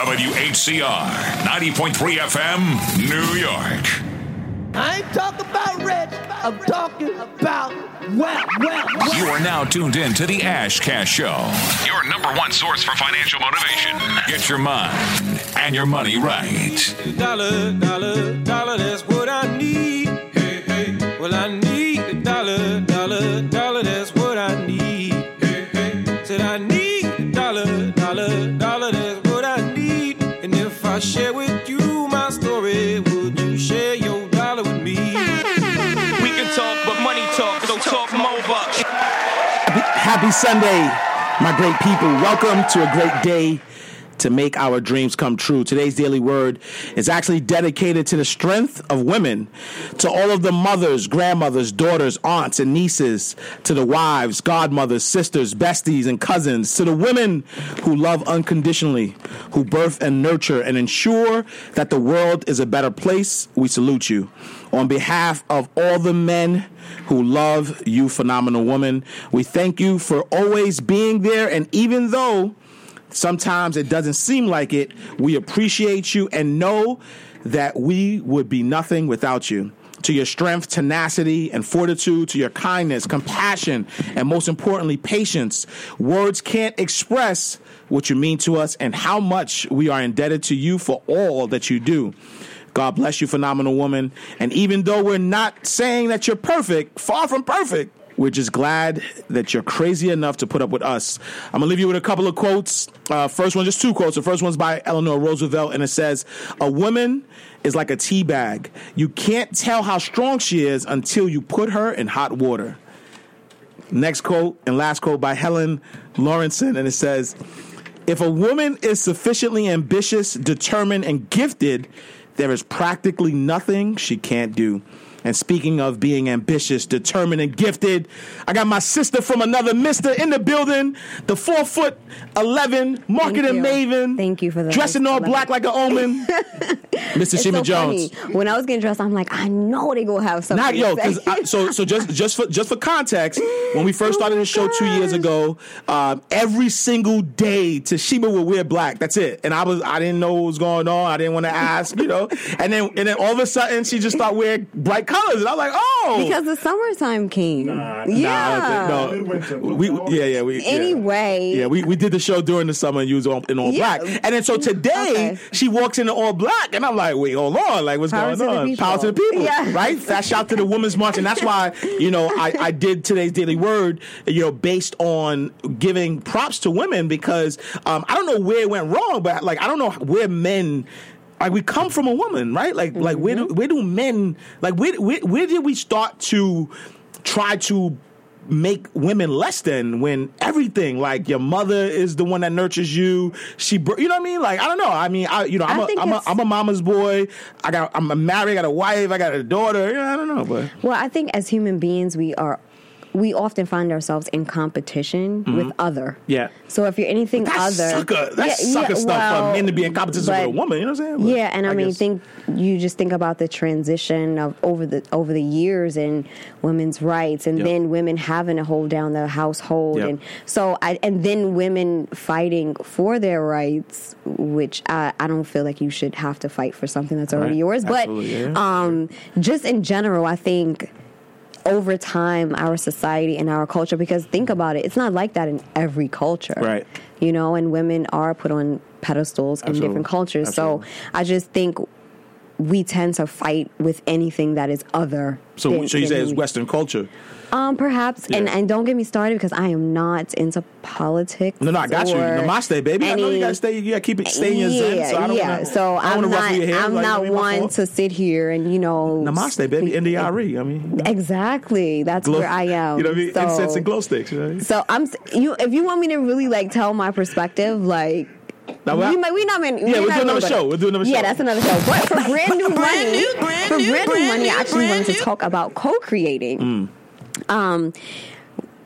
WHCR 90.3 FM, New York. I ain't talking about rich. I'm talking about well, well, well. You are now tuned in to the Ash Cash Show, your number one source for financial motivation. Get your mind and your money right. Dollar, dollar, dollar, that's what I need. Hey, hey. Well, I need Sunday, my great people. Welcome to a great day to make our dreams come true. Today's daily word is actually dedicated to the strength of women, to all of the mothers, grandmothers, daughters, aunts, and nieces, to the wives, godmothers, sisters, besties, and cousins, to the women who love unconditionally, who birth and nurture and ensure that the world is a better place. We salute you. On behalf of all the men who love you, phenomenal woman, we thank you for always being there. And even though sometimes it doesn't seem like it, we appreciate you and know that we would be nothing without you. To your strength, tenacity, and fortitude, to your kindness, compassion, and most importantly, patience. Words can't express what you mean to us and how much we are indebted to you for all that you do. God bless you, phenomenal woman. And even though we're not saying that you're perfect, far from perfect, we're just glad that you're crazy enough to put up with us. I'm gonna leave you with a couple of quotes. Uh, first one, just two quotes. The first one's by Eleanor Roosevelt, and it says, "A woman is like a tea bag. You can't tell how strong she is until you put her in hot water." Next quote and last quote by Helen Lawrenson, and it says, "If a woman is sufficiently ambitious, determined, and gifted, there is practically nothing she can't do." And speaking of being ambitious, determined, and gifted, I got my sister from another mister in the building, the four foot eleven marketing you. maven. Thank you for the dressing all black like an omen, Mr. It's Shima so Jones. funny. When I was getting dressed, I'm like, I know they gonna have something. Not yo, because so so just just for just for context, when we first started the show two years ago, um, every single day Tashima would wear black. That's it, and I was I didn't know what was going on. I didn't want to ask, you know, and then and then all of a sudden she just started wearing bright colors, and I was like, oh, because the summertime came. Nah, yeah. I don't think- no, we yeah yeah we. Anyway. Yeah, we, we did the show during the summer and you was all, in all Yeah. black. And then so today Okay. she walks in all black and I'm like, wait, hold on, like what's Power going on? Power to the people. Yeah. Right? Fast shout to the Women's March. And that's why, you know, I, I did today's Daily Word, you know, based on giving props to women because um, I don't know where it went wrong, but like I don't know where men like we come from a woman, right? Like like where do mm-hmm. where do men like where, where where did we start to try to make women less than when everything like your mother is the one that nurtures you she you know what i mean like i don't know i mean i you know i'm I a I'm a, I'm a mama's boy i got i'm married i got a wife i got a daughter you know, i don't know but Well, I think as human beings, we are. We often find ourselves in competition with other. Mm-hmm. Yeah. So if you're anything that's other, sucker that's Yeah, sucker yeah, stuff well, for men to be in competition with a woman you know what i'm saying But yeah, and I, mean, guess- think you just think about the transition of over the over the years and women's rights, and Yep. then women having to hold down the household, Yep. and so I and then women fighting for their rights, which I, I don't feel like you should have to fight for something that's already Right. yours. But yeah. um, just in general, I think over time our society and our culture because think about it it's not like that in every culture Right. you know and women are put on pedestals in different cultures Absolutely. so i just think we tend to fight with anything that is other so than- so you say it's we- western culture um perhaps and Yeah. and don't get me started because i am not into politics no no i got you namaste baby i know you gotta stay you gotta keep it stay in your yeah, zen so i don't yeah. wanna, so I I'm not. your hair, I'm like, not you know, my one to sit here and you know. namaste baby ndre i mean Exactly. That's glow- where I am. you know what i mean So- incense and glow sticks you know I mean? So I'm you. If you want me to really like tell my perspective, like Now, we might we not mean Yeah, we'll do another show. We'll do another show. Yeah, that's another show. But for brand new money, new, brand for new, brand new money, I actually wanted to talk about co-creating. Mm. Um,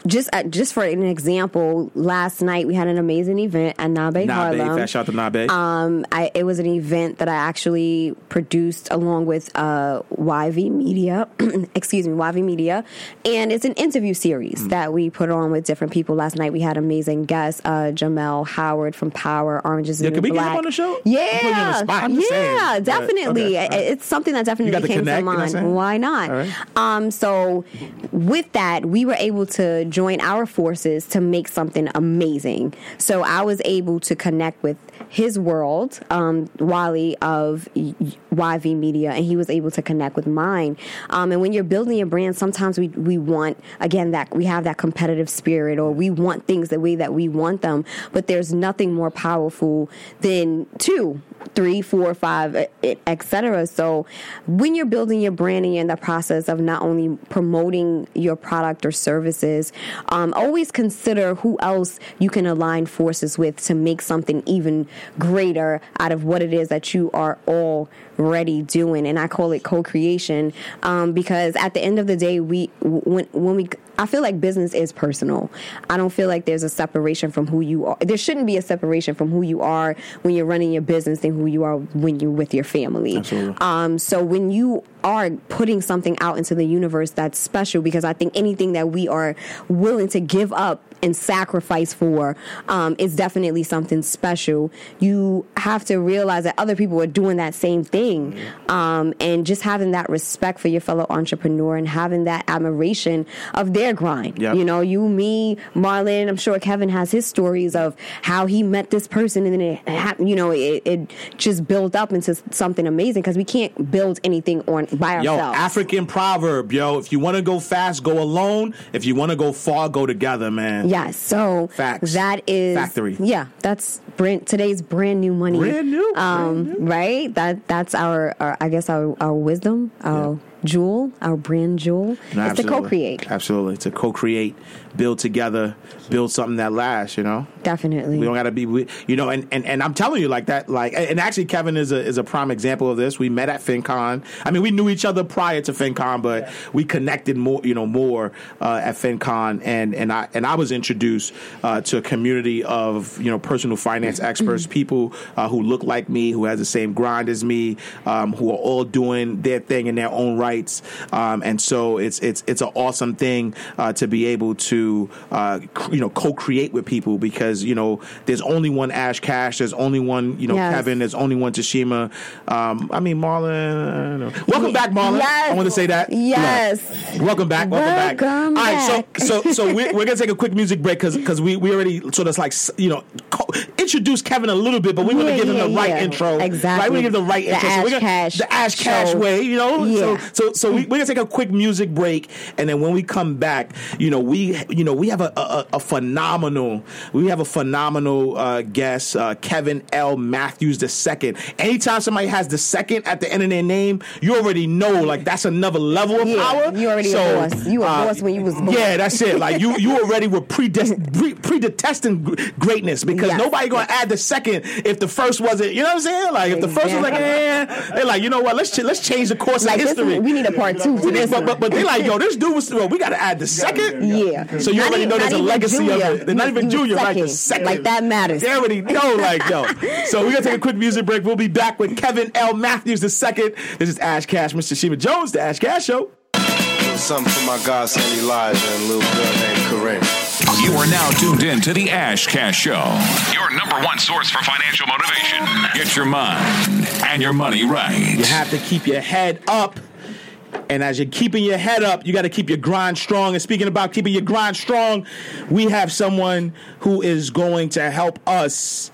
just uh, just for an example, last night we had an amazing event at Nabe Nabe, Harlem. fast shout to Nabe. Um, I, it was an event that I actually produced along with uh, YV Media, excuse me, YV Media, and it's an interview series Mm. that we put on with different people. Last night we had amazing guests, uh, Jamel Howard from Power, Oranges Yeah, and can we get him on the show? Yeah, the spot. I'm just yeah, saying. Definitely. okay, right. It's something that definitely came connect, to you know mind. Why not? Right. Um, so with that, we were able to join our forces to make something amazing. So I was able to connect with his world, um, Wally of YV Media, and he was able to connect with mine. Um, and when you're building a brand, sometimes we we want again that we have that competitive spirit, or we want things the way that we want them. But there's nothing more powerful than two three, four, five, etc. So when you're building your brand and you're in the process of not only promoting your product or services, um, always consider who else you can align forces with to make something even greater out of what it is that you are already doing. And I call it co-creation um, because at the end of the day, we when when we I feel like business is personal. I don't feel like there's a separation from who you are. There shouldn't be a separation from who you are when you're running your business and who you are when you're with your family. Absolutely. Um, so when you are putting something out into the universe that's special, because I think anything that we are willing to give up and sacrifice for um, is definitely something special. You have to realize that other people are doing that same thing, um, and just having that respect for your fellow entrepreneur and having that admiration of their grind. Yep. You know, you, me, Marlon. I'm sure Kevin has his stories of how he met this person, and then it happened. You know, it, it just built up into something amazing because we can't build anything on by ourselves. Yo. African proverb, yo. If you want to go fast, go alone. If you want to go far, go together, man. Yes, so Facts. that is Factory. Yeah, that's brand, today's brand new money. Brand new, um, brand right? That that's our, our I guess our our wisdom, our jewel, our brand jewel. No, it's to co-create, Absolutely. To co create, build together, build something that lasts, you know? definitely. We don't got to be, we- you know, and, and, and I'm telling you like that, like, and actually Kevin is a, is a prime example of this. We met at FinCon. I mean, we knew each other prior to FinCon, but we connected more, you know, more, uh, at FinCon. And, and I, and I was introduced, uh, to a community of, you know, personal finance experts, people, uh, who look like me, who has the same grind as me, um, who are all doing their thing in their own rights. Um, and so it's, it's, it's an awesome thing, uh, to be able to, uh, cr- you know, co-create with people because, you know, there's only one Ash Cash, there's only one, you know, Yes. Kevin, there's only one Tashima. Um, I mean, Marlon, I welcome back, Marlon. Yes. I want to say that. Yes. Welcome back. Welcome, Welcome back. All right, back. so so so we're, we're gonna take a quick music break because because we, we already sort of like you know co- introduced Kevin a little bit, but we want to Yeah, give him the yeah, right yeah. intro. Exactly. Right, we give him the right The intro. so Ash we're gonna, Cash the Ash Cash way, you know. Yeah. So so so we, we're gonna take a quick music break, and then when we come back, you know we you know we have a a, a phenomenal we have a phenomenal uh, guest, uh, Kevin L. Matthews the second. Anytime somebody has the second at the end of their name, you already know like that's another level of Yeah, power. you already a So, boss. You a uh, boss when you was born. Yeah, that's it. Like you you already were predest- pre- predestined greatness because Yes. nobody gonna add the second if the first wasn't. You know what I'm saying? Like if the first was like, eh, they're like, you know what? Let's ch- let's change the course Like of this, history. we need a part two to this. but, one. but, but they like, yo, this dude was. Well, we got to add the second. Yeah. So you Not already even- know there's a legacy junior. of it. They're not even you junior, right? The second. second. Like, that matters. They already know, like, yo. So we're gonna take a quick music break. We'll be back with Kevin L. Matthews the second. This is Ash Cash, Ms. Tashima Jones, the Ash Cash Show. Something for my godson Elijah and a little girl named Corinne. You are now tuned in to the Ash Cash Show, your number one source for financial motivation. Get your mind and your money right. You have to keep your head up. And as you're keeping your head up, you got to keep your grind strong. And speaking about keeping your grind strong, we have someone who is going to help us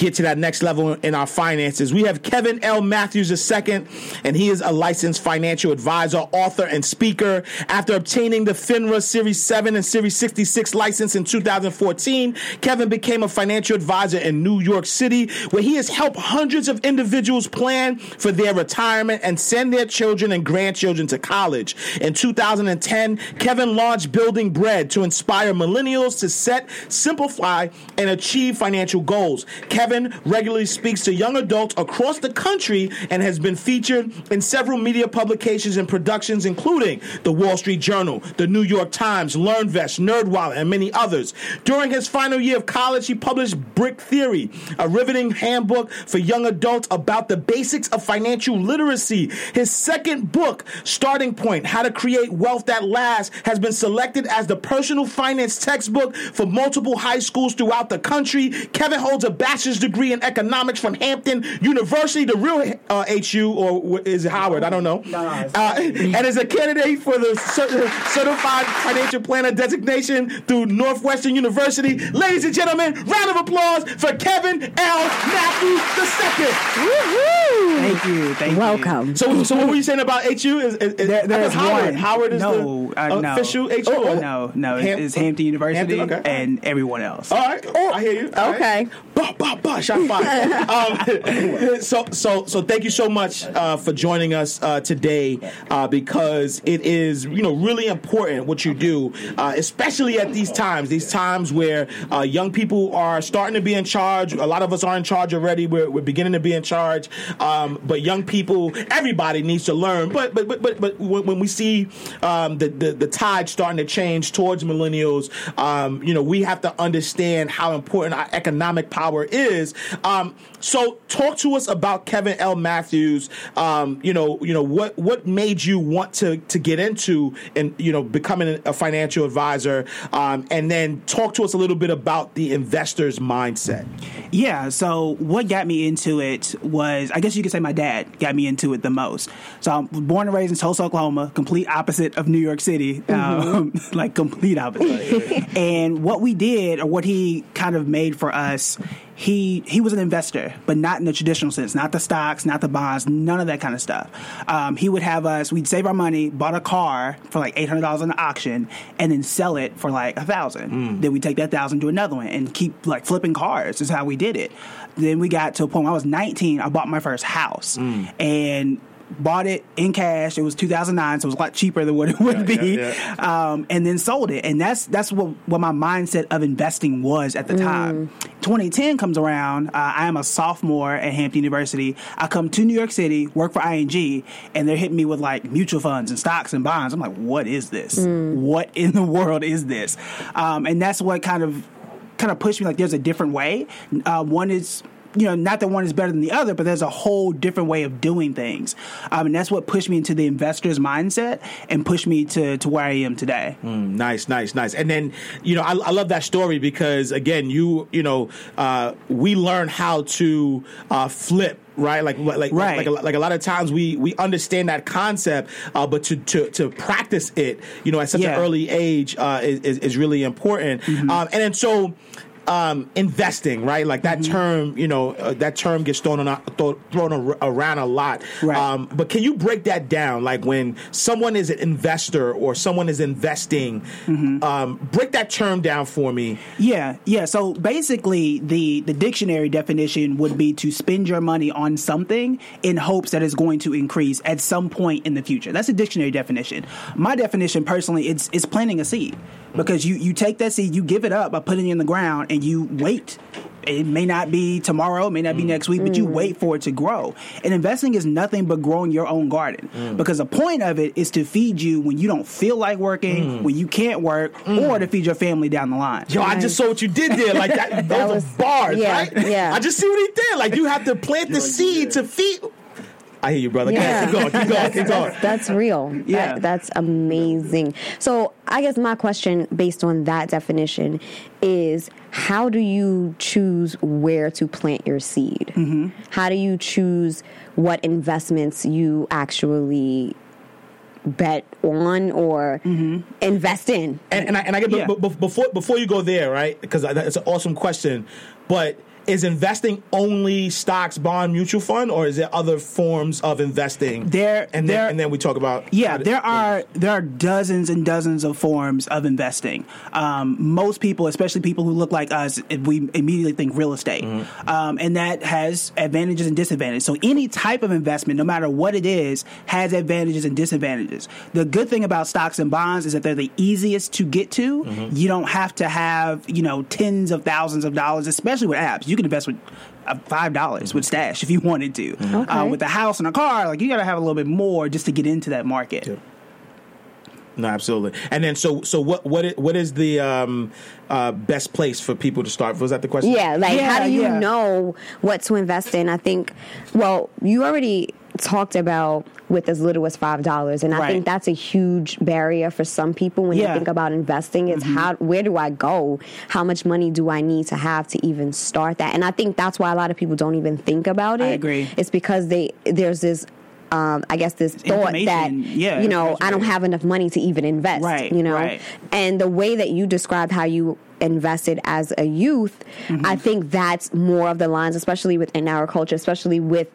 get to that next level in our finances. We have Kevin L. Matthews II, and he is a licensed financial advisor, author, and speaker. After obtaining the FINRA Series 7 and Series 66 license in 2014, Kevin became a financial advisor in New York City, where he has helped hundreds of individuals plan for their retirement and send their children and grandchildren to college. In 2010, Kevin launched Building Bread to inspire millennials to set, simplify, and achieve financial goals. Kevin Kevin regularly speaks to young adults across the country and has been featured in several media publications and productions, including the Wall Street Journal, the New York Times, LearnVest, NerdWallet, and many others. During his final year of college, he published Brick Theory, a riveting handbook for young adults about the basics of financial literacy. His second book, Starting Point How to Create Wealth That Lasts, has been selected as the personal finance textbook for multiple high schools throughout the country. Kevin holds a bachelor's degree in economics from Hampton University, the real uh, HU, or is it Howard? I don't know. Uh, and is a candidate for the Certified Financial Planner designation through Northwestern University. Ladies and gentlemen, round of applause for Kevin L. Matthews II. Thank you. Thank you. Welcome. So, so what were you saying about HU? Is, is, is There, there's Howard. one. Howard is no, the uh, no. official HU. Oh, no, no. It's, Ham- it's Hampton University Hampton, okay. and everyone else. All right, I hear you. All right. Okay. Bah, bah, bah, shot fired. um, so, so, so, thank you so much uh, for joining us uh, today uh, because it is, you know, really important what you do, uh, especially at these times. These times where uh, young people are starting to be in charge. A lot of us are in charge already. We're, we're beginning to be in charge. Um, but young people, everybody needs to learn. But, but, but, but, but when, when we see um, the, the the tide starting to change towards millennials, um, you know, we have to understand how important our economic power is. Um, so, talk to us about Kevin L. Matthews. Um, you know, you know what what made you want to to get into and you know becoming a financial advisor, um, and then talk to us a little bit about the investor's mindset. Yeah, so what got me into it was, I guess you could say my dad got me into it the most. So I'm born and raised in Tulsa, Oklahoma, complete opposite of New York City, um, like complete opposite. and what we did, or what he kind of made for us, he he was an investor, but not in the traditional sense, not the stocks, not the bonds, none of that kind of stuff. Um, he would have us, we'd save our money, bought a car for like eight hundred dollars on the auction, and then sell it for like a thousand. Then we take that thousand to another one and keep like flipping cars. Is how we did it. Then we got to a point. When I was nineteen. I bought my first house, and bought it in cash. It was 2009, so it was a lot cheaper than what it would be. yeah, Um, and then sold it, and that's that's what what my mindset of investing was at the time. 2010 comes around. Uh, I am a sophomore at Hampton University. I come to New York City, work for ING, and they're hitting me with like mutual funds and stocks and bonds. I'm like, what is this? What in the world is this? Um, and that's what kind of kind of pushed me like there's a different way. Uh, one is you know, not that one is better than the other, but there's a whole different way of doing things, um, and that's what pushed me into the investor's mindset and pushed me to to where I am today. Nice, nice, nice. And then, you know, I, I love that story because again, you, you know, uh, we learn how to uh, flip. Right, like like Right. like, like, a, like a lot of times we we understand that concept, uh, but to, to to practice it, you know, at such Yeah. an early age uh, is, is is really important. Um, and then so um, investing, right? Like that term, you know, uh, that term gets thrown on thrown thrown ar- around a lot. Right. Um, but can you break that down? Like when someone is an investor or someone is investing, um, break that term down for me. Yeah, yeah. So basically, the the dictionary definition would be to spend your money on something in hopes that it's going to increase at some point in the future. That's a dictionary definition. My definition, personally, it's it's planting a seed because you you take that seed, you give it up by putting it in the ground, and you wait. It may not be tomorrow, it may not be mm. next week, but you mm. wait for it to grow. And investing is nothing but growing your own garden mm. because the point of it is to feed you when you don't feel like working, when you can't work, or to feed your family down the line. Yo, I just saw what you did there. Like that, those was- are bars, yeah, right? yeah. I just see what he did. Like you have to plant the seed to feed. I hear you, brother. Go ahead, Keep going. Keep going. Keep going. That's real. Yeah. That, that's amazing. So, I guess my question, based on that definition, is how do you choose where to plant your seed? Mm-hmm. How do you choose what investments you actually bet on or invest in? And, and I, and I get Yeah. b- b- before before you go there, right? Because it's an awesome question, but is investing only stocks, bond, mutual fund, or is there other forms of investing? There- and there- then and then we talk about Yeah, to- there are there are dozens and dozens of forms of investing. Um, most people, especially people who look like us, we immediately think real estate, um, and that has advantages and disadvantages. So any type of investment, no matter what it is, has advantages and disadvantages. The good thing about stocks and bonds is that they're the easiest to get to. You don't have to have you know tens of thousands of dollars, especially with apps. You could invest with uh, five dollars with stash if you wanted to. Mm-hmm. Okay. Uh, with a house and a car, like you got to have a little bit more just to get into that market. Yeah. No, absolutely. And then so so what what is, what is the um, uh, best place for people to start? Was that the question? Yeah, like Yeah, how do you yeah. know what to invest in? I think, well, you already talked about with as little as five dollars, and I Right. think that's a huge barrier for some people when Yeah. Mm-hmm. they think about investing. It's how where do I go? How much money do I need to have to even start that? And I think that's why a lot of people don't even think about it. I agree. It's because they there's this. Um, I guess this thought that yeah, you know I don't have enough money to even invest. Right, You know, right. and the way that you described how you invested as a youth, Mm-hmm. I think that's more of the lines, especially within our culture, especially with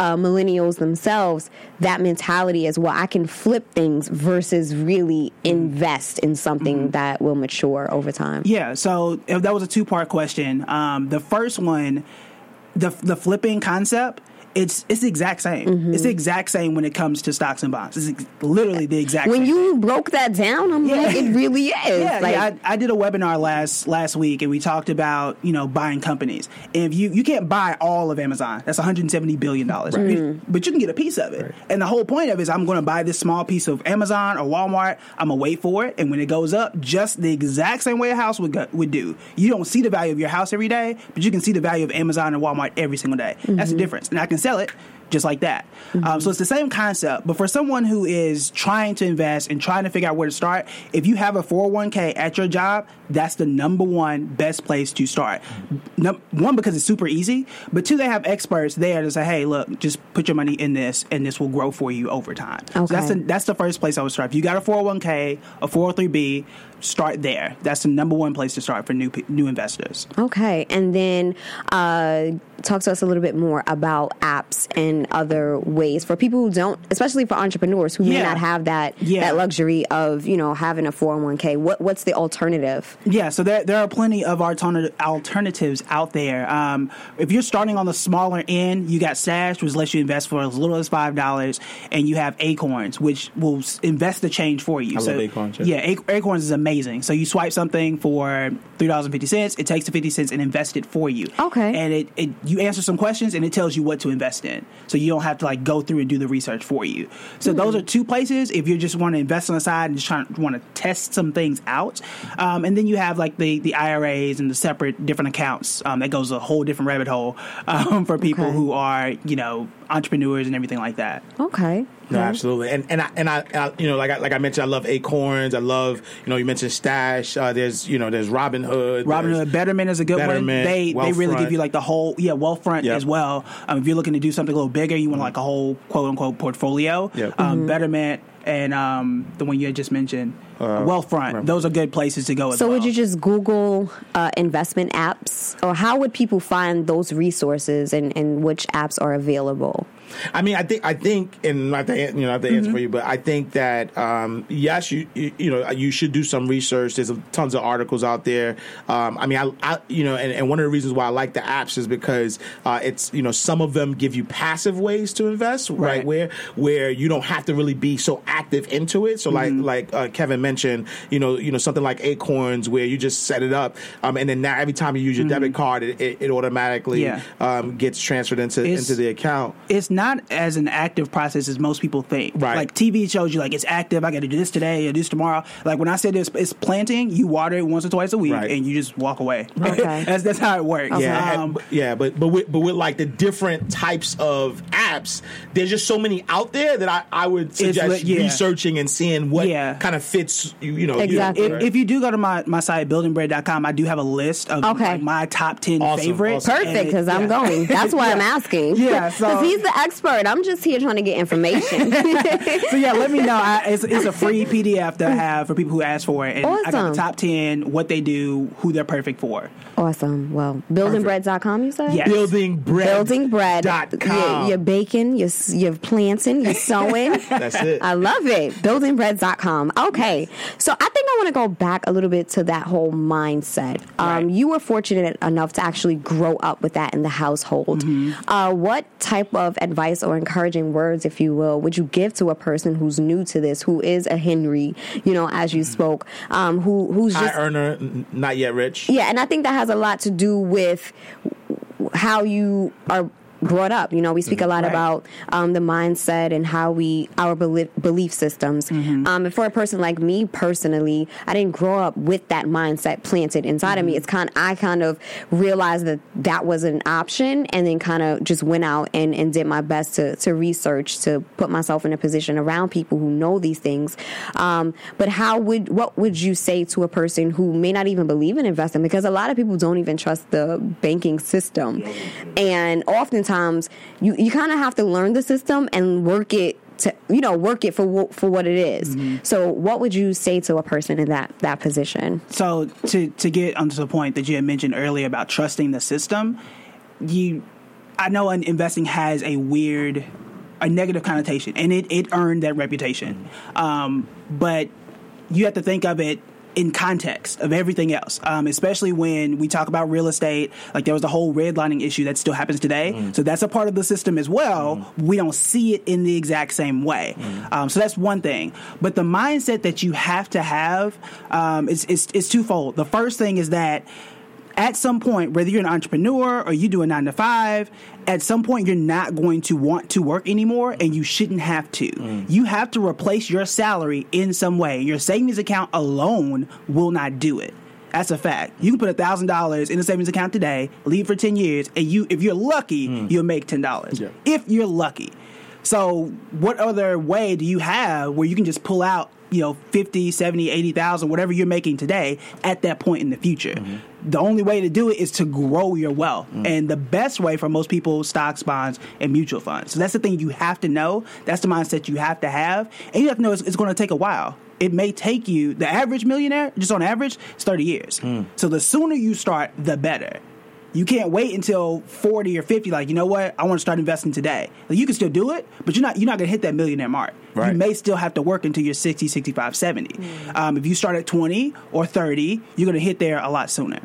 uh, millennials themselves. That mentality is well, I can flip things versus really Mm-hmm. invest in something that will mature over time. Yeah, so if that was a two part question. Um, the first one, the the flipping concept, it's it's the exact same. Mm-hmm. It's the exact same when it comes to stocks and bonds. It's ex- literally the exact same When same. you broke that down, I'm like, it really is. yeah, like, yeah. I, I did a webinar last last week, and we talked about you know buying companies. And if you you can't buy all of Amazon, that's 170 billion dollars, but you can get a piece of it. And the whole point of it is, I'm going to buy this small piece of Amazon or Walmart. I'm gonna wait for it, and when it goes up, just the exact same way a house would go, would do. You don't see the value of your house every day, but you can see the value of Amazon and Walmart every single day. That's the difference, and I can sell it just like that. Um, so it's the same concept, but for someone who is trying to invest and trying to figure out where to start, if you have a 401k at your job, that's the number one best place to start. One, because it's super easy, but two, they have experts there to say, hey, look, just put your money in this and this will grow for you over time. So that's, the, that's the first place I would start. If you got a 401k, a 403b, start there. That's the number one place to start for new new investors. Okay, and then uh, talk to us a little bit more about apps and other ways for people who don't, especially for entrepreneurs who may not have that Yeah. that luxury of you know having a four hundred one k. What what's the alternative? Yeah, so there there are plenty of alternative alternatives out there. Um, if you're starting on the smaller end, you got Stash, which lets you invest for as little as five dollars, and you have Acorns, which will invest the change for you. I so, love Acorns, yeah. Yeah, Ac- Acorns is amazing. So you swipe something for three dollars and fifty cents, it takes the fifty cents and invests it for you. Okay. and it, it you answer some questions and it tells you what to invest in. So you don't have to like go through and do the research for you. So those are two places if you just want to invest on the side and just trying want to test some things out. Um, and then you have like the the IRAs and the separate different accounts. Um, that goes a whole different rabbit hole um, for people Okay. who are you know entrepreneurs and everything like that. Okay, No, okay. absolutely, and and I and I, and I you know like I, like I mentioned, I love Acorns. I love you know you mentioned Stash. Uh, there's you know there's Robinhood. Robin Hood Betterment is a good one. Betterment, They they really Wealthfront. give you like the whole yeah Wealthfront Yep. as well. Um, if you're looking to do something a little bigger, you want like a whole quote unquote portfolio. Yep. Um, Betterment and um, the one you had just mentioned, Uh, Wealthfront. right. Those are good places to go. As So well. would you just Google uh, investment apps, or how would people find those resources and, and which apps are available? I mean, I think I think, and not the you know not the answer Mm-hmm. for you, but I think that um, yes, you, you you know you should do some research. There's tons of articles out there. Um, I mean, I, I you know, and, and one of the reasons why I like the apps is because uh, it's you know some of them give you passive ways to invest, right? Right. Where where you don't have to really be so active into it. So Mm-hmm. like like uh, Kevin mentioned, you know you know something like Acorns where you just set it up, um, and then now every time you use your debit card, it, it, it automatically Mm-hmm. Yeah. um, gets transferred into It's- into the account. it's not as an active process as most people think. Right. Like TV shows you like it's active. I got to do this today or this tomorrow. Like when I said this, it's planting. You water it once or twice a week, Right. and you just walk away. Okay. that's that's how it works. Yeah, Um, and- yeah, but but with, but with like the different types of apps, there's just so many out there that I, I would suggest lit- yeah. researching and seeing what Yeah. kind of fits you. You know, you- Exactly. if, if you do go to my, my site buildingbread.com i do have a list of Okay. like, my top 10 Awesome, favorites awesome. Perfect, And it- because I'm going. That's why I'm asking. Yeah, so- because he's the expert. I'm just here trying to get information. so yeah let me know I, it's, it's a free pdf that i have for people who ask for it and i got Awesome. the top 10 what they do who they're perfect for awesome. Well, buildingbread.com, you said? Yes. building bread. Building bread. Dot You're, com. you're baking, you're, planting, you're sowing. That's it. I love it. Buildingbreads.com. Okay. So I think I want to go back a little bit to that whole mindset. Um, Right. You were fortunate enough to actually grow up with that in the household. Mm-hmm. Uh, what type of advice or encouraging words, if you will, would you give to a person who's new to this, who is a Henry, you know, as you spoke, um, who who's High earner, not yet rich. yeah, and I think that has a lot to do with how you are brought up. You know, we speak a lot Right. about um, the mindset and how we our belief, belief systems. Mm-hmm. Um, and for a person like me personally, I didn't grow up with that mindset planted inside of me. Mm-hmm. It's kind I kind of realized that that was an option, and then kind of just went out and, and did my best to to research to put myself in a position around people who know these things. Um, but how would what would you say to a person who may not even believe in investing? Because a lot of people don't even trust the banking system, and oftentimes you you kind of have to learn the system and work it. To, you know, work it for for what it is. So, what would you say to a person in that that position? So to to get onto the point that you had mentioned earlier about trusting the system, you, I know in- investing has a weird, a negative connotation, and it it earned that reputation. Um, but you have to think of it in context of everything else, um, especially when we talk about real estate. Like there was a whole redlining issue that still happens today, so that's a part of the system as well. We don't see it in the exact same way, um, so that's one thing. But the mindset that you have to have um, is, is is twofold. The first thing is that at some point, whether you're an entrepreneur or you do a nine to five, at some point you're not going to want to work anymore and you shouldn't have to. Mm. You have to replace your salary in some way. Your savings account alone will not do it. That's a fact. You can put thousand dollars in a savings account today, leave for ten years, and you if you're lucky, mm. you'll make ten dollars. If you're lucky. So what other way do you have where you can just pull out, you know, 50, 70, 80,000, whatever you're making today at that point in the future? Mm-hmm. The only way to do it is to grow your wealth. Mm. And the best way for most people, stocks, bonds, and mutual funds. So that's the thing you have to know. That's the mindset you have to have. And you have to know it's, it's going to take a while. It may take you, the average millionaire, just on average, is 30 years. Hmm. So the sooner you start, the better. You can't wait until 40 or 50 like, you know what? I want to start investing today. Like, you can still do it, but you're not you're not going to hit that millionaire mark. Right. You may still have to work until you're 60, 65, 70. Um, if you start at 20 or 30, you're going to hit there a lot sooner.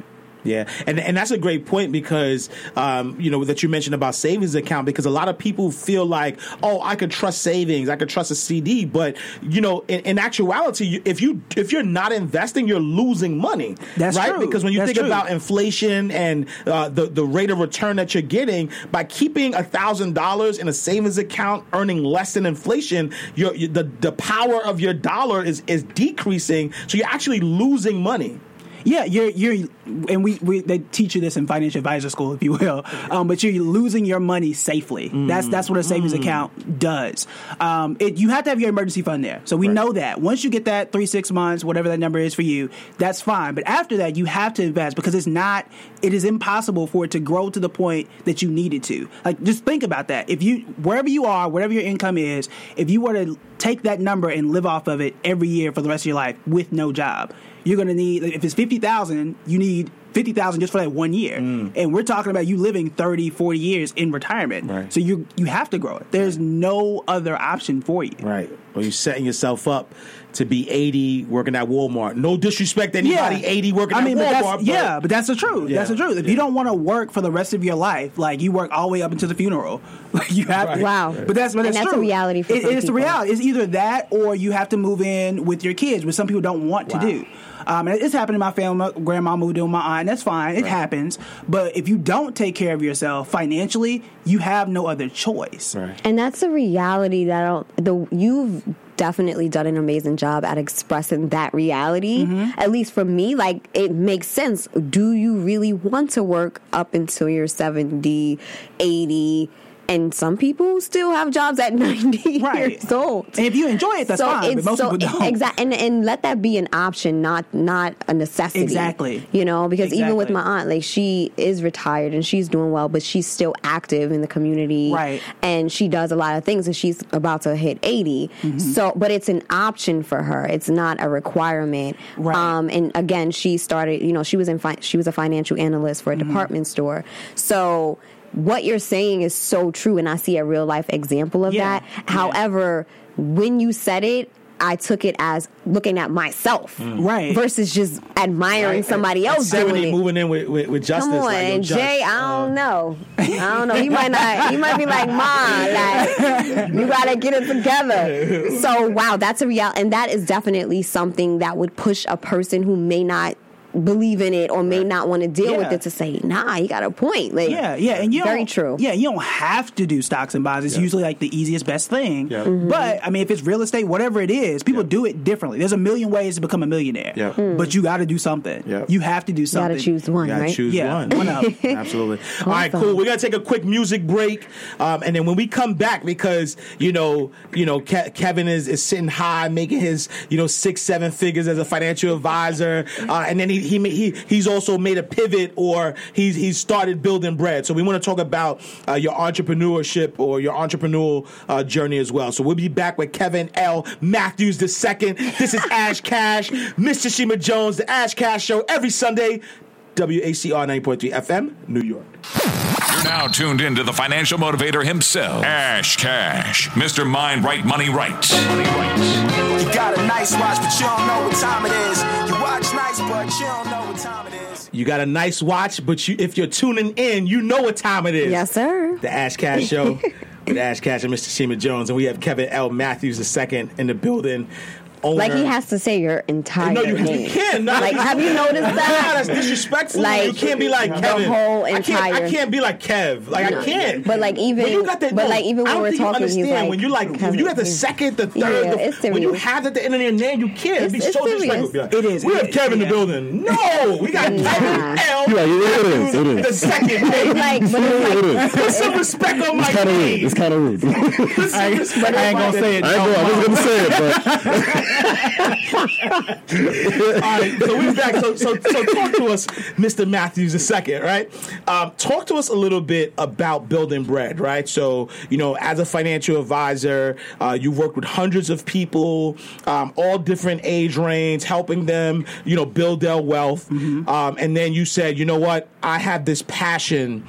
Yeah, and and that's a great point because um, you know that you mentioned about savings account because a lot of people feel like oh I could trust savings I could trust a CD but you know in, in actuality if you if you're not investing you're losing money That's right true. because when you That's think true. about inflation and uh, the the rate of return that you're getting by keeping a thousand dollars in a savings account earning less than inflation your you, the the power of your dollar is is decreasing so you're actually losing money. Yeah, you're you're, and we, we they teach you this in financial advisor school, if you will. Um, but you're losing your money safely. That's that's what a savings account does. Um, it, you have to have your emergency fund there, so we know that. Once you get that three six months, whatever that number is for you, that's fine. But after that, you have to invest because it's not. It is impossible for it to grow to the point that you need it to. Like, just think about that. If you wherever you are, whatever your income is, if you were to take that number and live off of it every year for the rest of your life with no job you're going to need if it's 50,000 you need 50,000 just for that one year mm. and we're talking about you living 30 40 years in retirement Right. so you you have to grow it there's no other option for you Right. Or you're setting yourself up to be 80 working at Walmart. No disrespect to anybody 80 working I mean, at but Walmart. that's, yeah, but that's the truth. Yeah, That's the truth. If yeah. you don't want to work for the rest of your life, like you work all the way up until the funeral, like you have. Right. Wow. But that's but And that's, that's a true. reality for It- some It's the people. reality. It's either that or you have to move in with your kids, which some people don't want Wow. to do. Um, and it's happened in my family. My grandma moved in with my aunt. and That's fine. It happens. But if you don't take care of yourself financially, you have no other choice. Right. And that's a reality that I don't, the you've definitely done an amazing job at expressing that reality. At least for me, like it makes sense. Do you really want to work up until you're 70, 80? And some people still have jobs at 90 Right. years old. And if you enjoy it, that's fine. But most people don't. Exactly, and, and let that be an option, not not a necessity. Exactly. You know, because even with my aunt, like she is retired and she's doing well, but she's still active in the community, Right. And she does a lot of things, and she's about to hit 80 Mm-hmm. So, but it's an option for her. It's not a requirement. Right. Um, and again, she started. You know, she was in fi- she was a financial analyst for a Mm-hmm. department store. So. What you're saying is so true, and I see a real life example of Yeah. that. However, when you said it, I took it as looking at myself, mm. Right. versus just admiring somebody At else doing 70 it. moving in with, with, with justice. Come on, like, Just, Jay, I don't um, know. I don't know. He might not. He might be like, "Mom, like you gotta get it together." So, wow, that's a reality, and that is definitely something that would push a person who may not believe in it or may Right. not want to deal with it to say, nah, you got a point. Like, Yeah, yeah, and you very don't, true. Yeah, you don't have to do stocks and bonds. It's Yeah. usually like the easiest, best thing. Yeah. Mm-hmm. But I mean, if it's real estate, whatever it is, people Yeah. do it differently. There's a million ways to become a millionaire. Yeah. But you got to do something. Yeah. You have to do you something. got to choose one, You gotta right? choose Yeah, one. one of 'em. Absolutely. All right, Awesome. cool. We're gonna take a quick music break, um, and then when we come back, because you know, you know, Ke- Kevin is, is sitting high, making his you know six, seven figures as a financial advisor, uh, and then he he ma- he he's also made a pivot or he's he's started building bread. So we want to talk about uh, your entrepreneurship or your entrepreneurial uh, journey as well. So we'll be back with Kevin L. Matthews the second. This is Ash Cash, Ms. Tashima Jones, the Ash Cash Show every Sunday. WHCR 9.3 FM, New York. You're now tuned in to the financial motivator himself, Ash Cash, Mr. Mind Right Money Right. Money Right. You got a nice watch, but you don't know what time it is. You nice, but you don't know what time it is. You got a nice watch, but you, if you're tuning in, you know what time it is. Yes, sir. The Ash Cash Show with Ash Cash and Ms. Tashima Jones. And we have Kevin L. Matthews II in the building. Owner. Like he has to say your entire No, you, name. you can't. Like, have you noticed Nah, that? that's disrespectful. Like, you can't be like the Kevin. whole I can't, I can't be like Kev. Like I can't. But, like, even- When you got that, but, no, like, even I when don't we're think you talking, he's understand like, when you like when you have the second, the third, Yeah, the, it's when you have at the end of your name, you can't. It'd be It's- so it's disrespectful. Be like, It is, We it have is, Kevin in the building. No, we got Nah. Kevin L. Yeah, it is, it is. The second. baby. like, but it's like, It is. Put some respect on my It's kind of rude. It's kind of rude. I ain't, Put some respect I on ain't my gonna say it. I was gonna say it, but All right, so we're back. So, so, so talk to us, Mr. Matthews, a second, right? Um, talk to us a little bit about building bread, right? So, you know, as a financial advisor, uh, you've worked with hundreds of people, um, all different age range, helping them, you know, build their wealth. Um, and then you said, you know what? I have this passion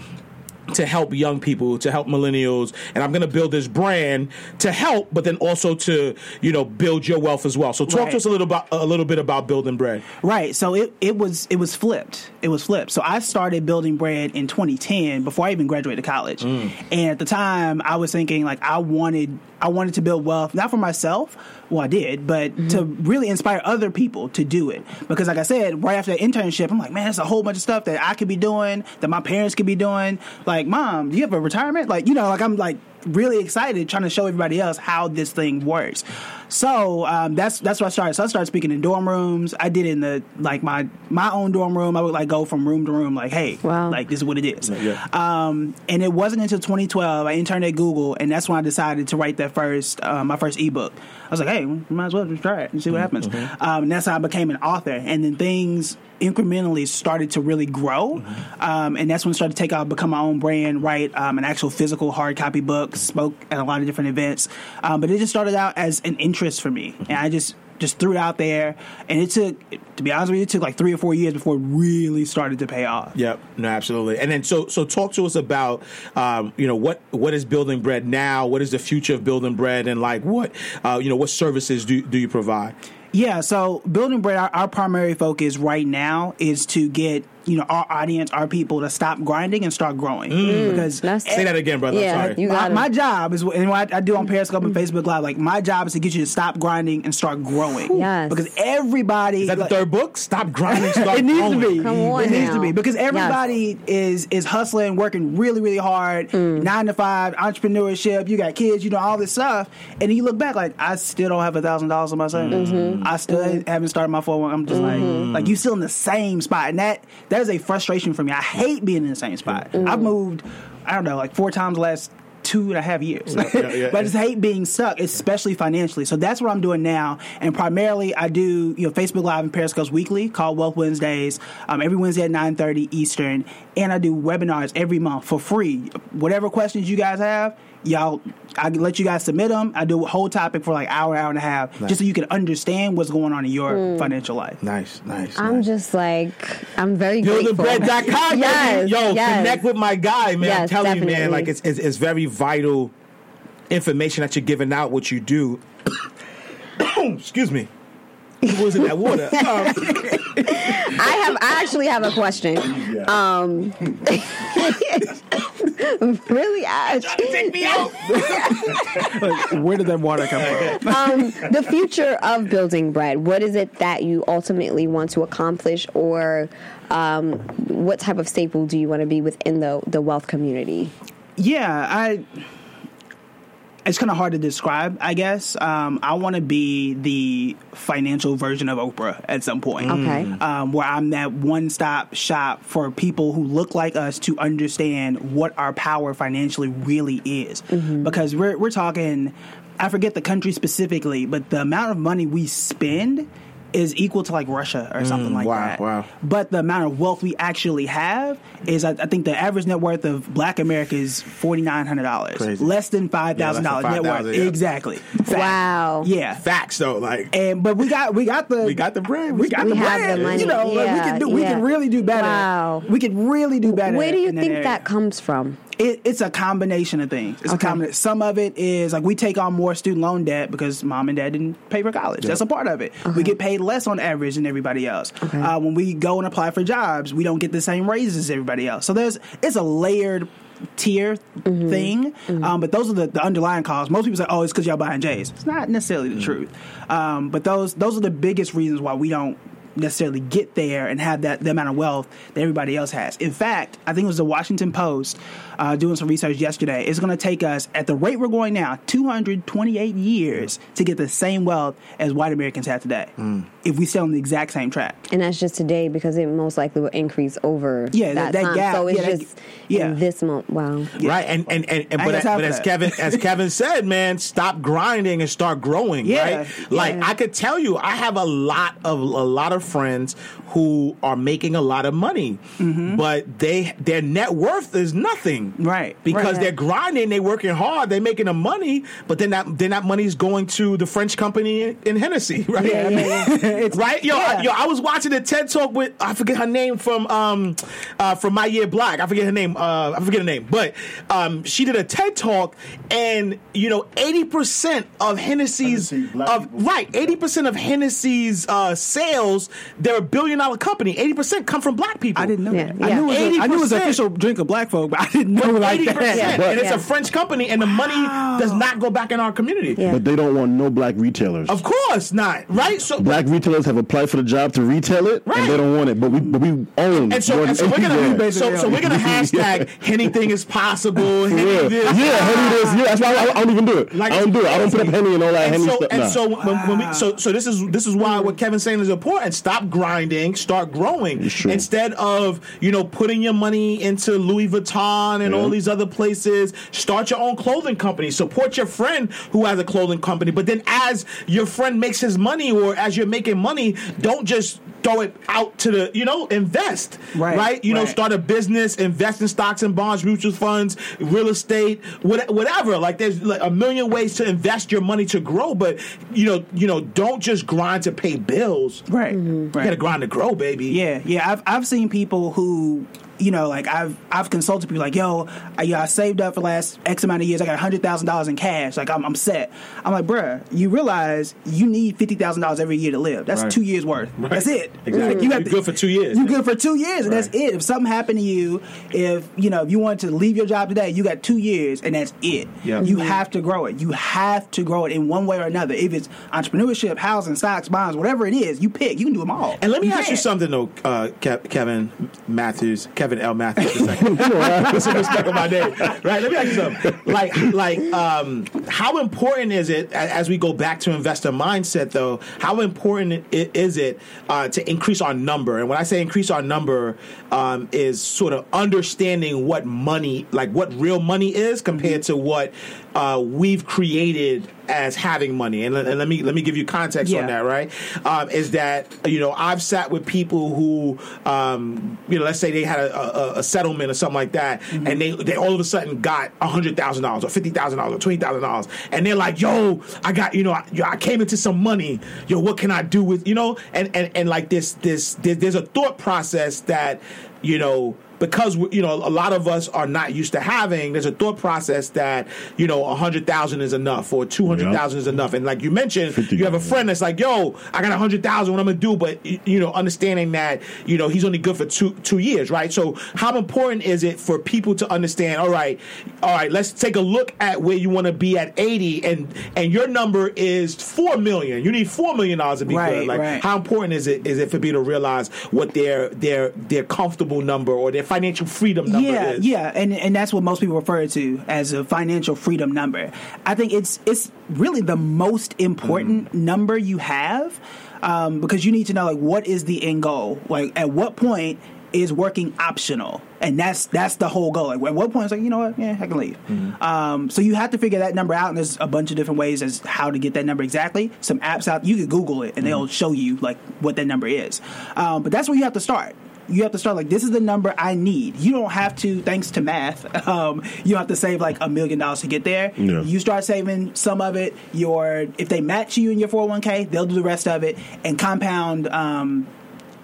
to help young people, to help millennials, and I'm going to build this brand to help, but then also to you know build your wealth as well. So talk Right. to us a little about a little bit about building bread. Right. So it, it was it was flipped. It was flipped. So I started building bread in 2010 before I even graduated college. Mm. And at the time I was thinking like I wanted I wanted to build wealth not for myself, well I did, but mm-hmm. to really inspire other people to do it. Because like I said, right after the internship, I'm like, man, there's a whole bunch of stuff that I could be doing, that my parents could be doing. Like, mom, do you have a retirement? Like, you know, like I'm like really excited trying to show everybody else how this thing works. So um, that's that's what I started. So I started speaking in dorm rooms. I did it in the like my my own dorm room. I would like go from room to room, like, hey, Wow. like this is what it is. Yeah. Um, and it wasn't until 2012 I interned at Google, and that's when I decided to write that first uh, my first ebook. I was like, hey, might as well just try it and see what happens. Um, and that's how I became an author. And then things incrementally started to really grow, um, and that's when I started to take off, become my own brand, write um, an actual physical hard copy book, spoke at a lot of different events. Um, but it just started out as an interest for me, and I just just threw it out there, and it took, to be honest with you, it took like three or four years before it really started to pay off. Yep, no, absolutely. And then so so talk to us about um, you know what what is building bread now? What is the future of building bread, and like what uh, you know what services do do you provide? Yeah, so building bread, our, our primary focus right now is to get you know our audience, our people to stop grinding and start growing. Because That's- Say that again, brother. Yeah, sorry. you my, got my job is, and what I, I do on Periscope and Facebook Live, like my job is to get you to stop grinding and start growing. Yes. because everybody is that the third book? Stop grinding. Start it needs growing. to be. Come on it needs to be because Yes. everybody is is hustling, working really, really hard, Mm. nine to five, entrepreneurship. You got kids, you know all this stuff, and you look back like I still don't have a thousand dollars in my savings. Mm-hmm. I still haven't started my four. I'm just like like you still in the same spot, and that that is a frustration for me. I hate being in the same spot. Mm. I've moved, I don't know, like four times the last two and a half years. yeah, yeah. but I just hate being stuck, especially financially. So that's what I'm doing now. And primarily, I do you know Facebook Live and Periscope's weekly called Wealth Wednesdays. Um, every Wednesday at 9:30 Eastern, and I do webinars every month for free. Whatever questions you guys have, y'all, I let you guys submit them. I do a whole topic for like hour, hour and a half, just so you can understand what's going on in your financial life. Nice, nice. I'm nice. just like I'm very grateful. buildingbread.com. yes, Yo, yes. connect with my guy, man. I'm Yes, telling you, man, like it's, it's it's very vital information that you're giving out. What you do. Excuse me. Who was in that water? Um, I have. I actually have a question. Um, really, Ash? take me out. Where did that water come from? um, the future of building bread. What is it that you ultimately want to accomplish, or um, what type of staple do you want to be within the the wealth community? Yeah, I. It's kind of hard to describe, I guess. Um, I want to be the financial version of Oprah at some point. Okay. Um, where I'm that one stop shop for people who look like us to understand what our power financially really is. Because we're, we're talking, I forget the country specifically, but the amount of money we spend is equal to like Russia or mm, something like wow, that. wow. But the amount of wealth we actually have is, I, I think, the average net worth of Black America is forty nine hundred dollars, less than five thousand Yeah, less dollars net worth. yeah. Exactly. Fact. Wow. Yeah. Facts though, like And but we got we got the we got the bread. we got We the have bread. the money. You know, like, we can do we can really do better. Wow. We can really do better. Where do you think area. that comes from? It, it's a combination of things. It's Okay. a combination. Some of it is like we take on more student loan debt because mom and dad didn't pay for college. That's a part of it. We get paid less on average than everybody else. Uh, when we go and apply for jobs, we don't get the same raises as everybody else. So there's it's a layered tier thing. Um, but those are the, the underlying cause. Most people say, "Oh, it's because y'all buying J's." It's not necessarily the truth. Um, but those those are the biggest reasons why we don't necessarily get there and have that the amount of wealth that everybody else has. In fact, I think it was the Washington Post uh, doing some research yesterday. It's going to take us at the rate we're going now 228 years to get the same wealth as white Americans have today. If we stay on the exact same track. And that's just today because it most likely will increase over Yeah, that, that- that time. gap, so it's yeah, that- just yeah. in this month. Wow. right? And and and, and but, ain't but as. Kevin as Kevin said, man, stop grinding and start growing. Yeah, right? Like yeah. I could tell you, I have a lot of a lot of friends who are making a lot of money, but they their net worth is nothing. Right, Because right. they're grinding, they're working hard, they're making the money, but then that then that money is going to the French company in, in Hennessy, right? Yeah, yeah, yeah. right? Yo, I, yo, I was watching a TED talk with I forget her name from um uh from My Year Black. I forget her name. Uh, I forget her name, but um she did a TED talk, and you know, eighty percent of Hennessy's Hennessy, of people. right, eighty percent of Hennessy's uh, sales, they're a billion dollar company. Eighty percent come from black people. I didn't know Yeah, that. I knew, it was a, I knew it was an official drink of black folk, but I didn't know like Eighty that. percent, and it's Yeah. a French company, and the money does not go back in our community. Yeah. But they don't want no black retailers. Of course not, right? So Black retailers have applied for the job to retail it, Right. and they don't want it. But we, but we own. And so, and so we're gonna anywhere. so, so we're gonna hashtag anything is possible. Henny Yeah, this. yeah, Henny this. Yeah, that's why I, I don't even do it. Like, I don't do it. I don't put up Henny and all that and Henny so, stuff. And nah. so, when, when we, so, so this is this is why what mm. Kevin's saying is important. Stop grinding, start growing. It's. Instead of you know putting your money into Louis Vuitton and Yeah. all these other places, start your own clothing company. Support your friend who has a clothing company. But then, as your friend makes his money, or as you're making money, don't just throw it out to the you know invest Right, right you know start a business invest in stocks and bonds mutual funds real estate whatever like there's like a million ways to invest your money to grow but you know you know don't just grind to pay bills Right, mm-hmm. you right. gotta grind to grow baby Yeah, yeah. I've I've seen people who you know, like I've I've consulted people like, yo, I, yeah, I saved up for the last X amount of years. I got hundred thousand dollars in cash. Like I'm, I'm set. I'm like, bruh, you realize you need fifty thousand dollars every year to live. That's Right. two years worth. That's it. Exactly. Like, you got You're good for two years. You good for two years, and that's it. If something happened to you, if you know, if you wanted to leave your job today, you got two years, and that's it. Yeah. You have to grow it. You have to grow it in one way or another. If it's entrepreneurship, housing, stocks, bonds, whatever it is, you pick. You can do them all. and let me ask you something though, uh, Kev- Kevin Matthews, Kevin L. Matthews. Put some respect on my name, right? Let me ask you something. Like, like, um, how important is it as we go back to investor mindset, though? How important is it uh, to increase our number? And when I say increase our number, um, is sort of understanding what money, like what real money is, compared to what uh, we've created as having money. And, let- and let me let me give you context Yeah. on that, right? Um, is that you know I've sat with people who um, you know let's say they had a, a, a settlement or something like that, and they they all of a sudden got a hundred thousand dollars or fifty thousand dollars or twenty thousand dollars, and they're like, "Yo, I got you know I, I came into some money. Yo, what can I do with you know?" And and and like this this there, there's a thought process that you know because we, you know a lot of us are not used to having. There's a thought process that you know a hundred thousand is enough or two hundred thousand is enough, and like you mentioned, you have a friend that's like, "Yo, I got a hundred thousand. What I'm gonna do?" But you know, understanding that you know he's only good for two two years, right? So how important is it for people to understand? All right, all right, let's take a look at where you want to be at eighty, and and your number is four million. You need four million dollars to be Right, good. Like right. how important is it is it for people to realize what their their their comfortable number or their financial freedom number yeah, is? yeah, and and that's what most people refer to as a financial freedom number. I think it's it's really the most important Mm-hmm. number you have um, because you need to know like what is the end goal. Like at what point is working optional, and that's that's the whole goal. Like at what point it's like you know what, yeah, I can leave. Mm-hmm. Um, so you have to figure that number out, and there's a bunch of different ways as how to get that number exactly. Some apps out you can Google it, and they'll Mm-hmm. show you like what that number is. Um, but that's where you have to start you have to start like this is the number I need. You don't have to, thanks to math, um, you don't have to save like a million dollars to get there. Yeah. You start saving some of it. Your if they match you in your four hundred one k, they'll do the rest of it, and compound. Um,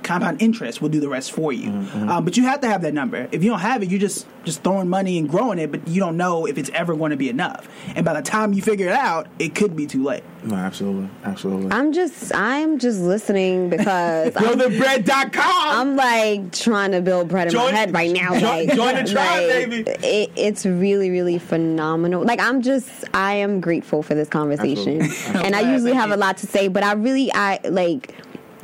Compound interest will do the rest for you, um, but you have to have that number. If you don't have it, you're just just throwing money and growing it, but you don't know if it's ever going to be enough. And by the time you figure it out, it could be too late. No, absolutely, absolutely. I'm just I'm just listening because I'm, BuildingBread.com. I'm like trying to build bread in Join- my head right now. join- like, join the tribe, like, baby. It, it's really really phenomenal. Like I'm just I am grateful for this conversation, Absolutely. and I usually have a lot to say, but I really I like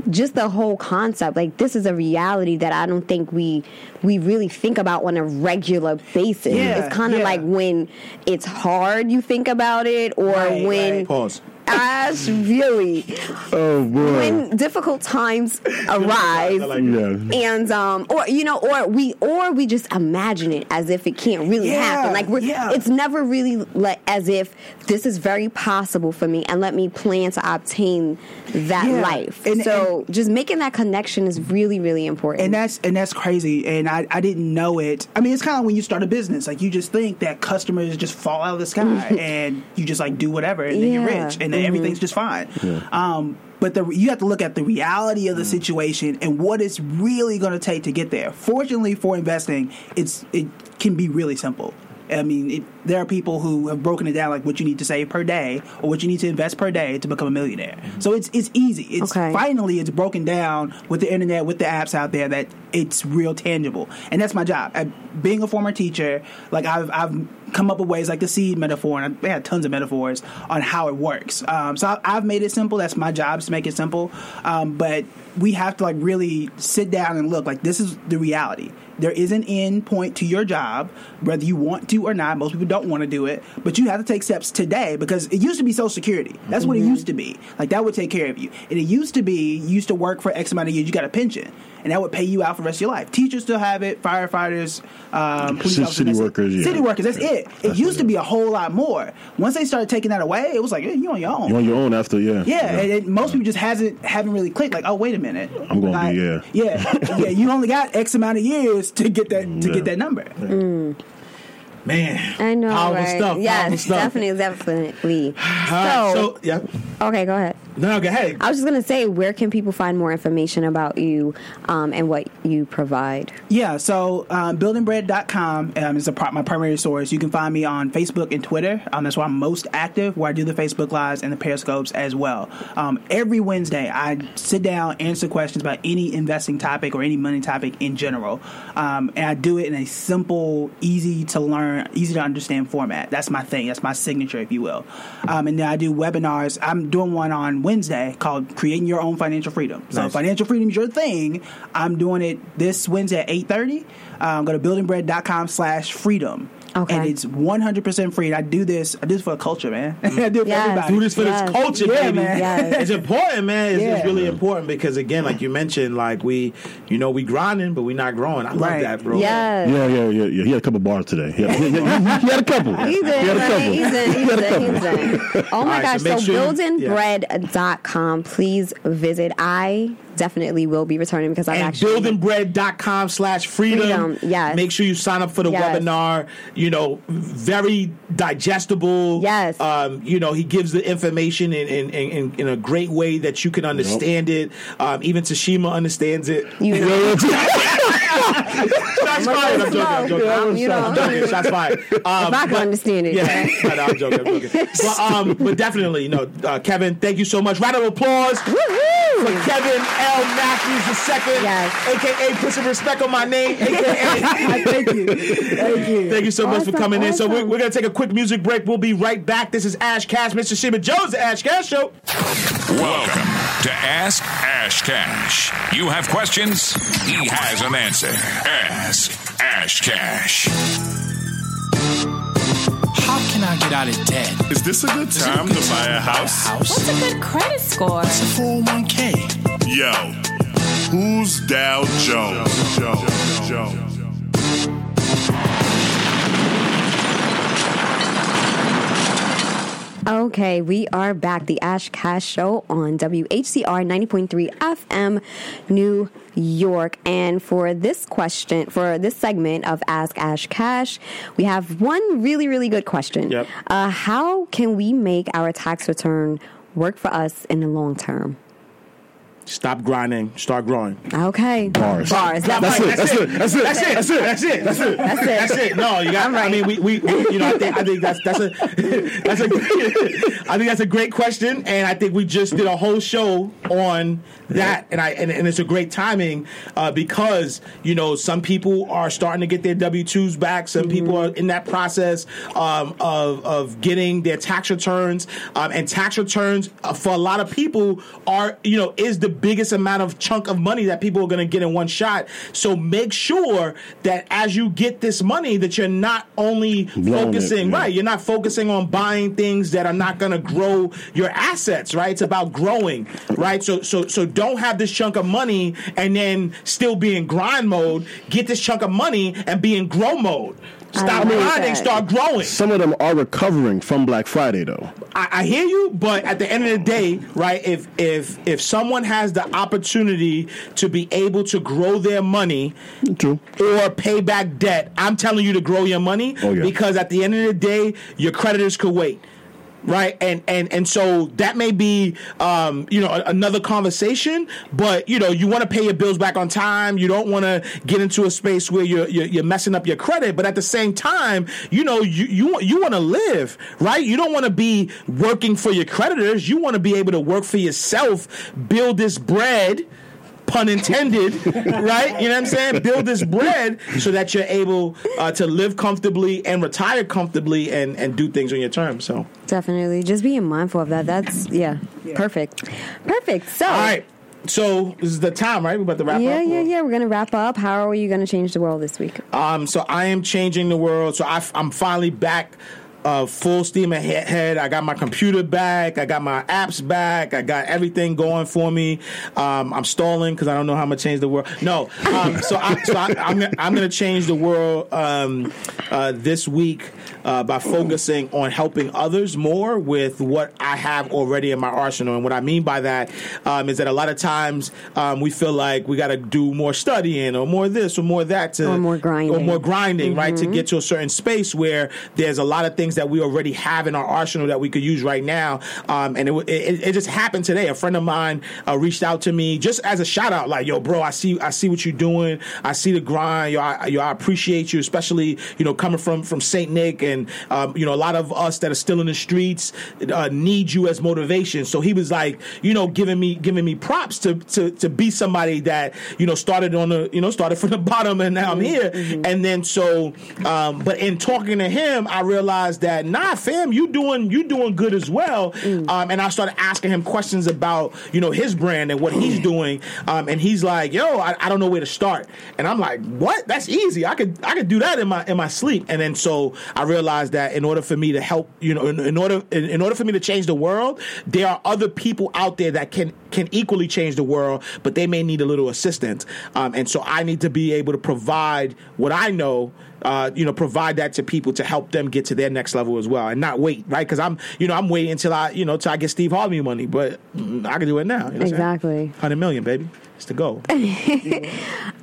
just the whole concept like this is a reality that i don't think we we really think about on a regular basis Yeah, it's kind of yeah. like when it's hard you think about it or Right, when right. Pause. Ash, really. Oh boy. when difficult times arise like yeah. and um or you know or we or we just imagine it as if it can't really Yeah, happen. Like we're yeah. it's never really like as if this is very possible for me and let me plan to obtain that Yeah, life. And- so just making that connection is really really important. And that's and that's crazy. And I, I didn't know it. I mean it's kind of when you start a business like you just think that customers just fall out of the sky and you just like do whatever and then you're rich. And then everything's just fine um, but the, you have to look at the reality of the situation and what it's really going to take to get there fortunately for investing it's it can be really simple I mean, it, there are people who have broken it down like what you need to save per day or what you need to invest per day to become a millionaire. So it's it's easy. It's Okay. finally it's broken down with the internet, with the apps out there that it's real tangible. And that's my job. Uh, being a former teacher, like I've I've come up with ways like the seed metaphor, and I had tons of metaphors on how it works. Um, so I, I've made it simple. That's my job to make it simple. Um, but we have to like really sit down and look like this is the reality. There is an end point to your job, whether you want to or not. Most people don't want to do it, but you have to take steps today because it used to be Social Security. That's what it used to be. Like that would take care of you. And it used to be you used to work for X amount of years, you got a pension, and that would pay you out for the rest of your life. Teachers still have it. Firefighters, um, police Ci- officers, city workers, yeah. City workers. That's it. It used to be a whole lot more. Once they started taking that away, it was like you on your own. You're on your own after, yeah. Yeah, and it, most people just hasn't haven't really clicked. Like, oh, wait a minute, I'm gonna be, yeah. yeah, yeah. You only got X amount of years to get that to get that number. Mm. Man, i know powerful right stuff. powerful yes stuff. definitely definitely All right, so, so yeah, okay go ahead no, go ahead. I was just gonna say, where can people find more information about you um, and what you provide? Yeah, so um, buildingbread.com um, is a pro- my primary source. You can find me on Facebook and Twitter. Um, that's where I'm most active, where I do the Facebook Lives and the Periscopes as well. Um, every Wednesday, I sit down, answer questions about any investing topic or any money topic in general. Um, and I do it in a simple, easy to learn, easy to understand format. That's my thing. That's my signature, if you will. Um, and then I do webinars. I'm doing one on Wednesday called Creating Your Own Financial Freedom. So Nice. financial freedom is your thing. I'm doing it this Wednesday at 8.30. Um, go to buildingbread.com slash freedom. Okay. And it's 100% free. And I do this. I do this for the culture, man. I do it for Yes. everybody. do this for Yes. this culture, Yeah, baby. man. Yes. It's important, man. It's, it's really important because again, like you mentioned, like we, you know, we grinding, but we not growing. I love Right. that, bro. Yes. Yeah, yeah, yeah, yeah. He had a couple bars today. He had, he, he- he had a couple. He's in, he had a right? couple. He's in, he's in, he's in. Oh my right, gosh. so So, make sure you- buildingbread.com. Please visit. I definitely will be returning because I've and actually buildingbread.com slash freedom. Freedom, yes. Make sure you sign up for the Yes. webinar. You know, very digestible. Yes. Um, you know, he gives the information in, in, in, in a great way that you can understand it. Um, even Tashima understands it. You know, Shots fired. I'm joking. I'm joking. Um, you know. I'm joking. Shots fired. Um, if I can but- understand it, Yeah, yeah. no, no, I'm joking. I'm joking. But, um, but definitely, no, uh, Kevin, thank you so much. Round of applause for Kevin L. Matthews II, Yes. aka put some respect on my name, aka. Thank you. Thank you. Thank you so much for Awesome, coming in. So we're, we're going to take a quick music break. We'll be right back. This is Ash Cash, Ms. Tashima Jones, the Ash Cash Show. Welcome to Ask Ash Cash. You have questions? He has an answer. Ask Ash Cash. How can I get out of debt? Is this a good time to buy a house? What's a good credit score? It's a 401k. Yo, who's Dow Jones? Jones, Jones. Okay, we are back. The Ash Cash Show on WHCR 90.3 FM, New York. And for this question, for this segment of Ask Ash Cash, we have one really, really good question. Yep. Uh, how can we make our tax return work for us in the long term? Stop grinding. Start growing. Okay. Bars. Bars. That that's, it. That's, it. that's, it. That's it. That's it. That's it. That's it. That's it. That's it. No, you got. Right. I mean, we, we, we, you know, I think, I think that's that's a that's a I think that's a great question, and I think we just did a whole show on that, and I and, and it's a great timing uh, because you know some people are starting to get their W twos back, some people are in that process um, of of getting their tax returns, um, and tax returns uh, for a lot of people are you know is the biggest amount of chunk of money that people are going to get in one shot. So make sure that as you get this money, that you're not only Blowing it, focusing yeah. right. You're not focusing on buying things that are not going to grow your assets. Right. It's about growing. Right. So so so don't have this chunk of money and then still be in grind mode. Get this chunk of money and be in grow mode. Stop grinding. Start growing. Some of them are recovering from Black Friday, though. I, I hear you, but at the end of the day, right? If if if someone has the opportunity to be able to grow their money True. or pay back debt, I'm telling you to grow your money Oh, yeah. because at the end of the day, your creditors could wait. Right and and and so that may be um, you know another conversation, but you know you want to pay your bills back on time. You don't want to get into a space where you're, you're you're messing up your credit, but at the same time, you know you you you want to live right. You don't want to be working for your creditors. You want to be able to work for yourself, build this bread pun intended, right? You know what I'm saying? Build this bread so that you're able uh, to live comfortably and retire comfortably and, and do things on your terms. So, Definitely. Just being mindful of that. That's, yeah, perfect. Perfect. So, all right. So this is the time, right? We're about to wrap yeah, up. Yeah, yeah, yeah. We're going to wrap up. How are you going to change the world this week? Um, so I am changing the world. So I, am finally back. Uh, full steam ahead. I got my computer back. I got my apps back. I got everything going for me. Um, I'm stalling because I don't know how I'm gonna change the world. No, um, so, I, so I, I'm gonna, I'm gonna change the world um, uh, this week uh, by focusing on helping others more with what I have already in my arsenal. And what I mean by that um, is that a lot of times um, we feel like we got to do more studying or more this or more that to Or more grinding. or more grinding, right, Mm-hmm. to get to a certain space where there's a lot of things that we already have in our arsenal that we could use right now. Um, and it, it, it just happened today. A friend of mine uh, reached out to me just as a shout out, like, "Yo, bro, I see, I see what you're doing. I see the grind. Yo, I, yo, I appreciate you, especially you know coming from from Saint Nick, and um, you know a lot of us that are still in the streets uh, need you as motivation." So he was like, you know, giving me giving me props to to to be somebody that you know started on the you know started from the bottom and now I'm here. And then so, um, but in talking to him, I realized that nah, fam, you doing you doing good as well. Um, and I started asking him questions about you know his brand and what he's doing. Um, and he's like, yo, I, I don't know where to start. And I'm like, what? That's easy. I could I could do that in my in my sleep. And then so I realized that in order for me to help, you know, in, in order in, in order for me to change the world, there are other people out there that can can equally change the world, but they may need a little assistance. Um, and so I need to be able to provide what I know. Uh, you know, provide that to people to help them get to their next level as well, and not wait, right? Because I'm, you know, I'm waiting until I, you know, till I get Steve Harvey money, but I can do it now. You know what I'm saying? Exactly. Hundred million, baby. It's the goal.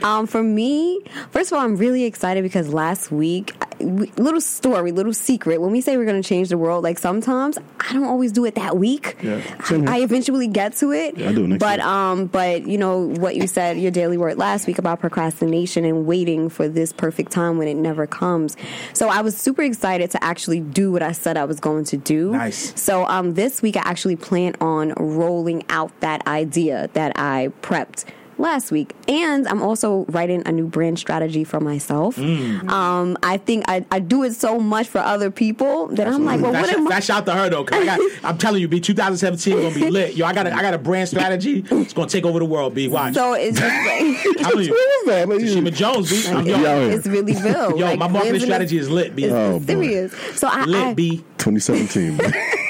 Um, for me, first of all, I'm really excited because last week, little story, little secret. When we say we're going to change the world, like sometimes I don't always do it that week. Yeah, here. I eventually get to it. Yeah, I do but um, but you know what you said, your daily word last week about procrastination and waiting for this perfect time when it never comes. So I was super excited to actually do what I said I was going to do. Nice. So um, this week I actually plan on rolling out that idea that I prepped last week, and I'm also writing a new brand strategy for myself. Mm. Um, I think I, I do it so much for other people that I'm like, well, That what shout, am I? that shout to her though, 'cause I got, I'm telling you, B, 2017 gonna be lit. Yo, I got a, I got a brand strategy. It's gonna take over the world. B, watch. So it's just like I'm telling you, What is that? Like, Tashima Jones. B, I'm, it's, yo, it's really real. yo, like, my marketing lives a- strategy is lit. B, It's, Oh, it's boy. serious. So I, lit. I B. 2017.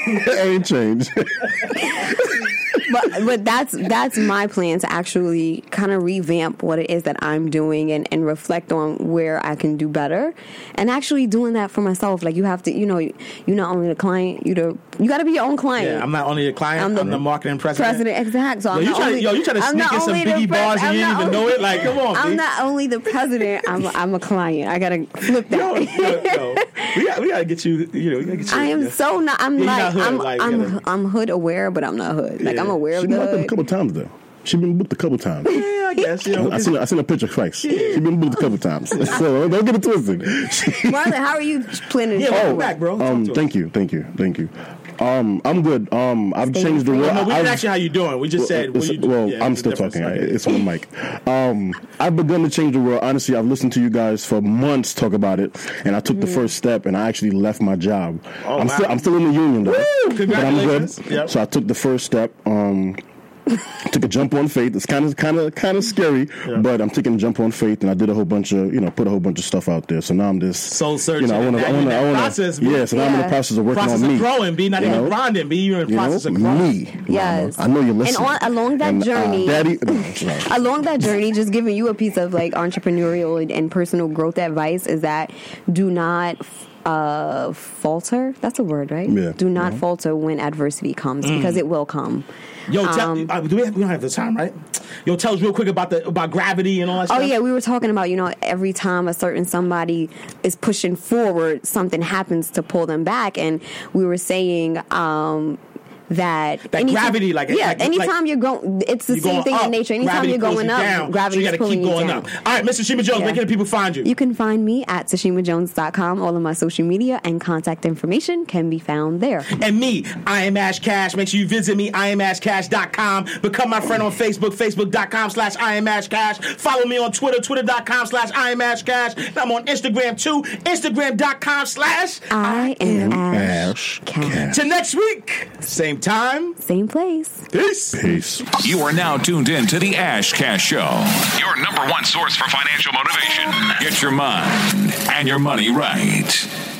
ain't changed. but but that's that's my plan to actually kind of revamp what it is that I'm doing and, and reflect on where I can do better and actually doing that for myself like you have to you know you're not only the client you the you got to be your own client Yeah, I'm not only a client. I'm I'm the, the marketing president. president exact so Yo, I'm you not try to- only, yo, you try to I'm sneak in some Biggie bars and you didn't even know it? Like, come on, I'm B. not only the president I'm a, I'm a client I gotta flip that Yo, yo. We got, we got to get you. You know, we gotta get you. I am yeah. so not. I'm Yeah, like, not hood, I'm, like, I'm, you know. I'm hood aware, but I'm not hood. Like. I'm aware She of been the booked a couple times though. She been booked a couple times. Yeah, I guess. You know, I seen I seen a picture twice. She been booked a couple times. So don't get it twisted. Marlon, how are you planning? Yeah, to welcome do back, bro. Um, to us. thank you, thank you, thank you. Um, I'm good. Um, I've Stay changed the free. world. No, we didn't I've- ask you how you doing. We just said, Well, what you do. well, Yeah, I'm still talking. Okay. It's on the mic. Um, I've begun to change the world. Honestly, I've listened to you guys for months talk about it, and I took the first step, and I actually left my job. Oh, I'm wow. still I'm still in the union though, Woo! but I'm good. Congratulations. Yep. So I took the first step. Um, took a jump on faith. It's kind of kind of kind of scary, but I'm taking a jump on faith, and I did a whole bunch of you know put a whole bunch of stuff out there. So now I'm just Soul searching. You know, I want to Now I you're want to I want process, to bro. yeah. So now I'm in the process of working process on me. of growing, be not you even know? grinding, be you're in You know, process of growing. me. Yes. Mama. I know you're listening. And listening. on- along that And, uh, journey- Daddy. Along that journey, just giving you a piece of like entrepreneurial and, and personal growth advice is that do not uh, falter. That's a word, right? Yeah. Do not Yeah. falter when adversity comes because it will come. Yo, tell, Um, uh, do we, have, we don't have the time, right? Yo, tell us real quick about the about gravity and all that Oh stuff. yeah, we were talking about you know every time a certain somebody is pushing forward, something happens to pull them back, and we were saying um, that That gravity, like- yeah, like- anytime like- you're going, it's the same thing up, in nature. Anytime you're pulls going you up, down, gravity so you is gotta pulling keep going you down. up. All right, Ms. Tashima Jones, Yeah. where can the people find you? You can find me at tashimajones.com. All of my social media and contact information can be found there. and me, I am Ash Cash. Make sure you visit me, IamAshCash.com. Become my friend on Facebook, Facebook.com slash I am Ash Cash. Follow me on Twitter, Twitter.com slash I am Ash Cash. And I'm on Instagram too, Instagram.com slash. I am Ash Ash Cash. Till next week, same time. Same place. Peace. Peace. You are now tuned in to the Ash Cash Show, your number one source for financial motivation. Get your mind and your money right.